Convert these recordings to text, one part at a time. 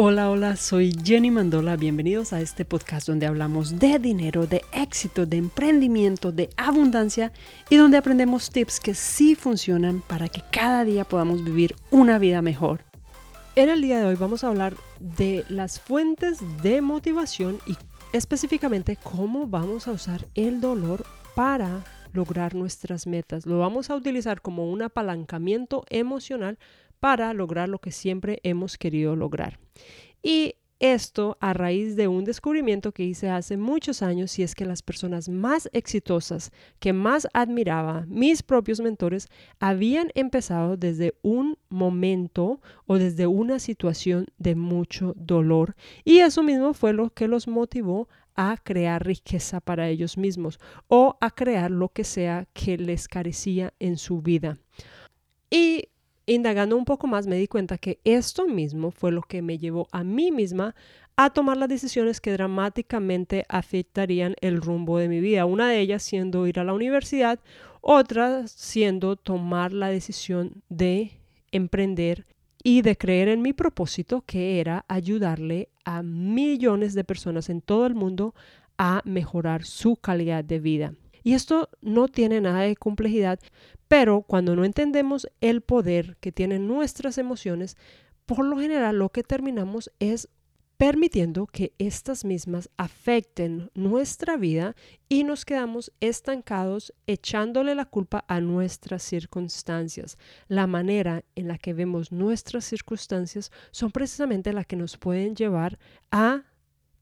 Hola, hola, soy Jenny Mandola. Bienvenidos a este podcast donde hablamos de dinero, de éxito, de emprendimiento, de abundancia y donde aprendemos tips que sí funcionan para que cada día podamos vivir una vida mejor. En el día de hoy vamos a hablar de las fuentes de motivación y específicamente cómo vamos a usar el dolor para lograr nuestras metas. Lo vamos a utilizar como un apalancamiento emocional para lograr lo que siempre hemos querido lograr. Y esto a raíz de un descubrimiento que hice hace muchos años y es que las personas más exitosas que más admiraba, mis propios mentores, habían empezado desde un momento o desde una situación de mucho dolor y eso mismo fue lo que los motivó a crear riqueza para ellos mismos o a crear lo que sea que les carecía en su vida. Y indagando un poco más me di cuenta que esto mismo fue lo que me llevó a mí misma a tomar las decisiones que dramáticamente afectarían el rumbo de mi vida. Una de ellas siendo ir a la universidad, otra siendo tomar la decisión de emprender y de creer en mi propósito, que era ayudarle a millones de personas en todo el mundo a mejorar su calidad de vida. Y esto no tiene nada de complejidad, pero cuando no entendemos el poder que tienen nuestras emociones, por lo general lo que terminamos es permitiendo que estas mismas afecten nuestra vida y nos quedamos estancados echándole la culpa a nuestras circunstancias. La manera en la que vemos nuestras circunstancias son precisamente las que nos pueden llevar a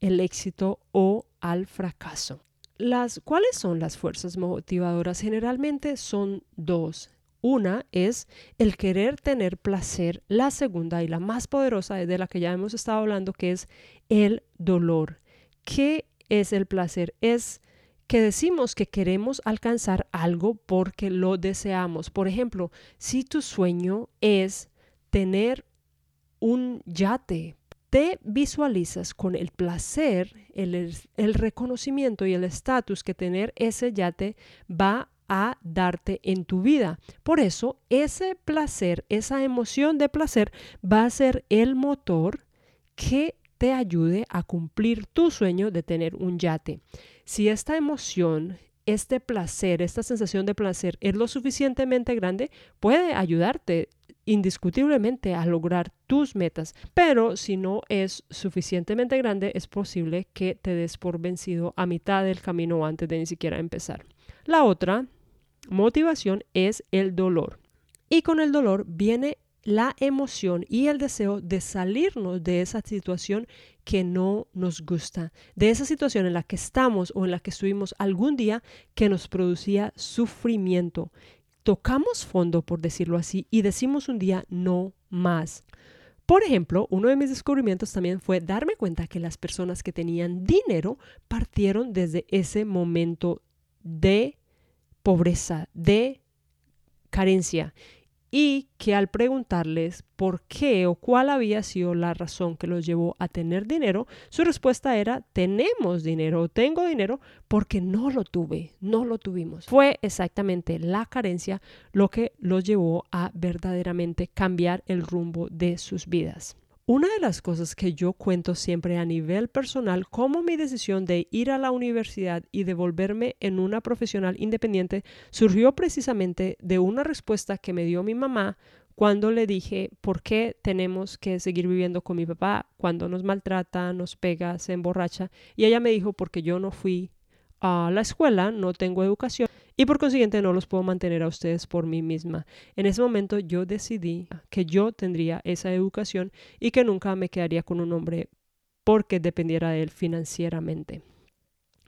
el éxito o al fracaso. Las, ¿Cuáles son las fuerzas motivadoras? Generalmente son dos. Una es el querer tener placer. La segunda y la más poderosa de la que ya hemos estado hablando, que es el dolor. ¿Qué es el placer? Es que decimos que queremos alcanzar algo porque lo deseamos. Por ejemplo, si tu sueño es tener un yate, te visualizas con el placer, el, reconocimiento y el estatus que tener ese yate va a darte en tu vida. Por eso, ese placer, esa emoción de placer va a ser el motor que te ayude a cumplir tu sueño de tener un yate. Si esta emoción, este placer, esta sensación de placer es lo suficientemente grande, puede ayudarte indiscutiblemente a lograr tus metas, pero si no es suficientemente grande, es posible que te des por vencido a mitad del camino antes de ni siquiera empezar. La otra motivación es el dolor. Y con el dolor viene la emoción y el deseo de salirnos de esa situación que no nos gusta, de esa situación en la que estamos o en la que estuvimos algún día que nos producía sufrimiento, tocamos fondo, por decirlo así, y decimos un día no más. Por ejemplo, uno de mis descubrimientos también fue darme cuenta que las personas que tenían dinero partieron desde ese momento de pobreza, de carencia y que al preguntarles por qué o cuál había sido la razón que los llevó a tener dinero, su respuesta era tenemos dinero o tengo dinero porque no lo tuve, no lo tuvimos. Fue exactamente la carencia lo que los llevó a verdaderamente cambiar el rumbo de sus vidas. Una de las cosas que yo cuento siempre a nivel personal como mi decisión de ir a la universidad y de volverme en una profesional independiente surgió precisamente de una respuesta que me dio mi mamá cuando le dije por qué tenemos que seguir viviendo con mi papá cuando nos maltrata, nos pega, se emborracha. Y ella me dijo porque yo no fui a la escuela, no tengo educación y por consiguiente no los puedo mantener a ustedes por mí misma. En ese momento yo decidí que yo tendría esa educación y que nunca me quedaría con un hombre porque dependiera de él financieramente.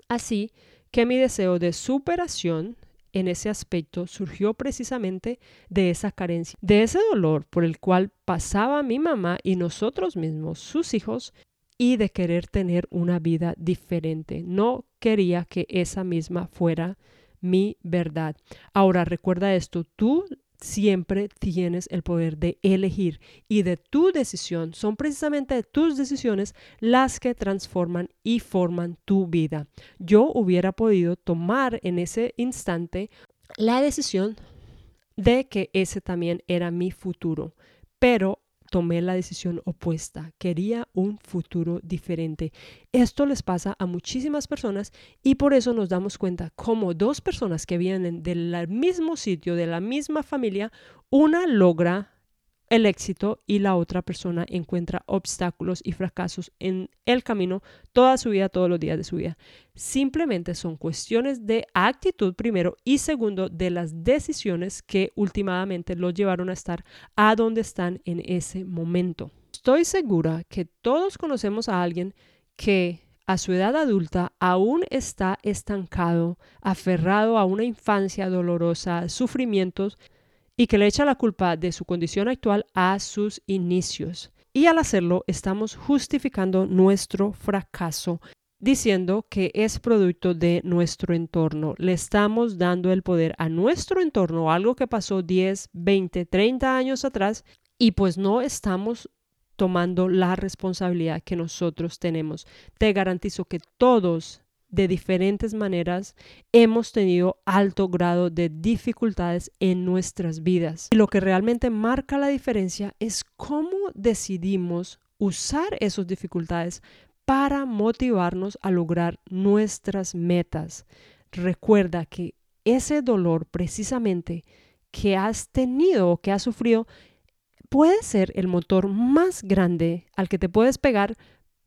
Así que mi deseo de superación en ese aspecto surgió precisamente de esa carencia, de ese dolor por el cual pasaba mi mamá y nosotros mismos, sus hijos, y de querer tener una vida diferente. No quería que esa misma fuera mi verdad. Ahora recuerda esto, tú siempre tienes el poder de elegir y de tu decisión son precisamente tus decisiones las que transforman y forman tu vida. Yo hubiera podido tomar en ese instante la decisión de que ese también era mi futuro, pero tomé la decisión opuesta, quería un futuro diferente. Esto les pasa a muchísimas personas y por eso nos damos cuenta como dos personas que vienen del mismo sitio, de la misma familia, una logra el éxito y la otra persona encuentra obstáculos y fracasos en el camino toda su vida, todos los días de su vida. Simplemente son cuestiones de actitud primero y segundo de las decisiones que últimamente los llevaron a estar a donde están en ese momento. Estoy segura que todos conocemos a alguien que a su edad adulta aún está estancado, aferrado a una infancia dolorosa, sufrimientos, y que le echa la culpa de su condición actual a sus inicios. Y al hacerlo estamos justificando nuestro fracaso diciendo que es producto de nuestro entorno. Le estamos dando el poder a nuestro entorno, algo que pasó 10, 20, 30 años atrás, y pues no estamos tomando la responsabilidad que nosotros tenemos. Te garantizo que todos de diferentes maneras hemos tenido alto grado de dificultades en nuestras vidas. Y lo que realmente marca la diferencia es cómo decidimos usar esas dificultades para motivarnos a lograr nuestras metas. Recuerda que ese dolor precisamente que has tenido o que has sufrido puede ser el motor más grande al que te puedes pegar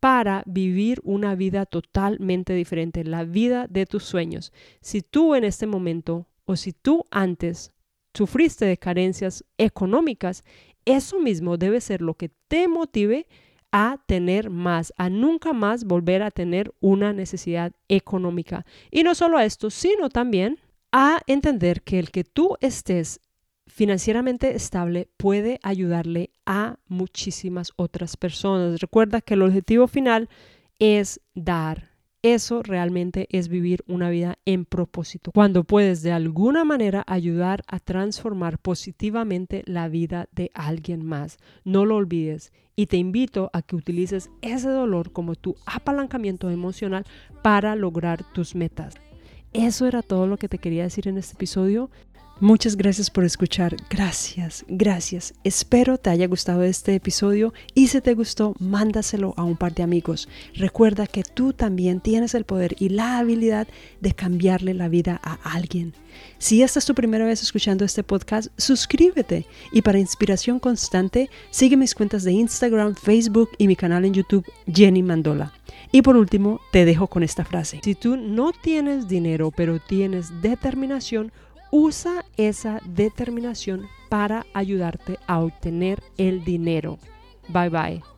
para vivir una vida totalmente diferente, la vida de tus sueños. Si tú en este momento o si tú antes sufriste de carencias económicas, eso mismo debe ser lo que te motive a tener más, a nunca más volver a tener una necesidad económica. Y no solo a esto, sino también a entender que el que tú estés financieramente estable puede ayudarle a muchísimas otras personas. Recuerda que el objetivo final es dar. Eso realmente es vivir una vida en propósito, cuando puedes de alguna manera ayudar a transformar positivamente la vida de alguien más. No lo olvides y te invito a que utilices ese dolor como tu apalancamiento emocional para lograr tus metas. Eso era todo lo que te quería decir en este episodio. Muchas gracias por escuchar. Gracias, gracias. Espero te haya gustado este episodio y si te gustó, mándaselo a un par de amigos. Recuerda que tú también tienes el poder y la habilidad de cambiarle la vida a alguien. Si esta es tu primera vez escuchando este podcast, suscríbete y para inspiración constante, sigue mis cuentas de Instagram, Facebook y mi canal en YouTube, Jenny Mandola. Y por último, te dejo con esta frase. Si tú no tienes dinero, pero tienes determinación, Usa esa determinación para ayudarte a obtener el dinero. Bye bye.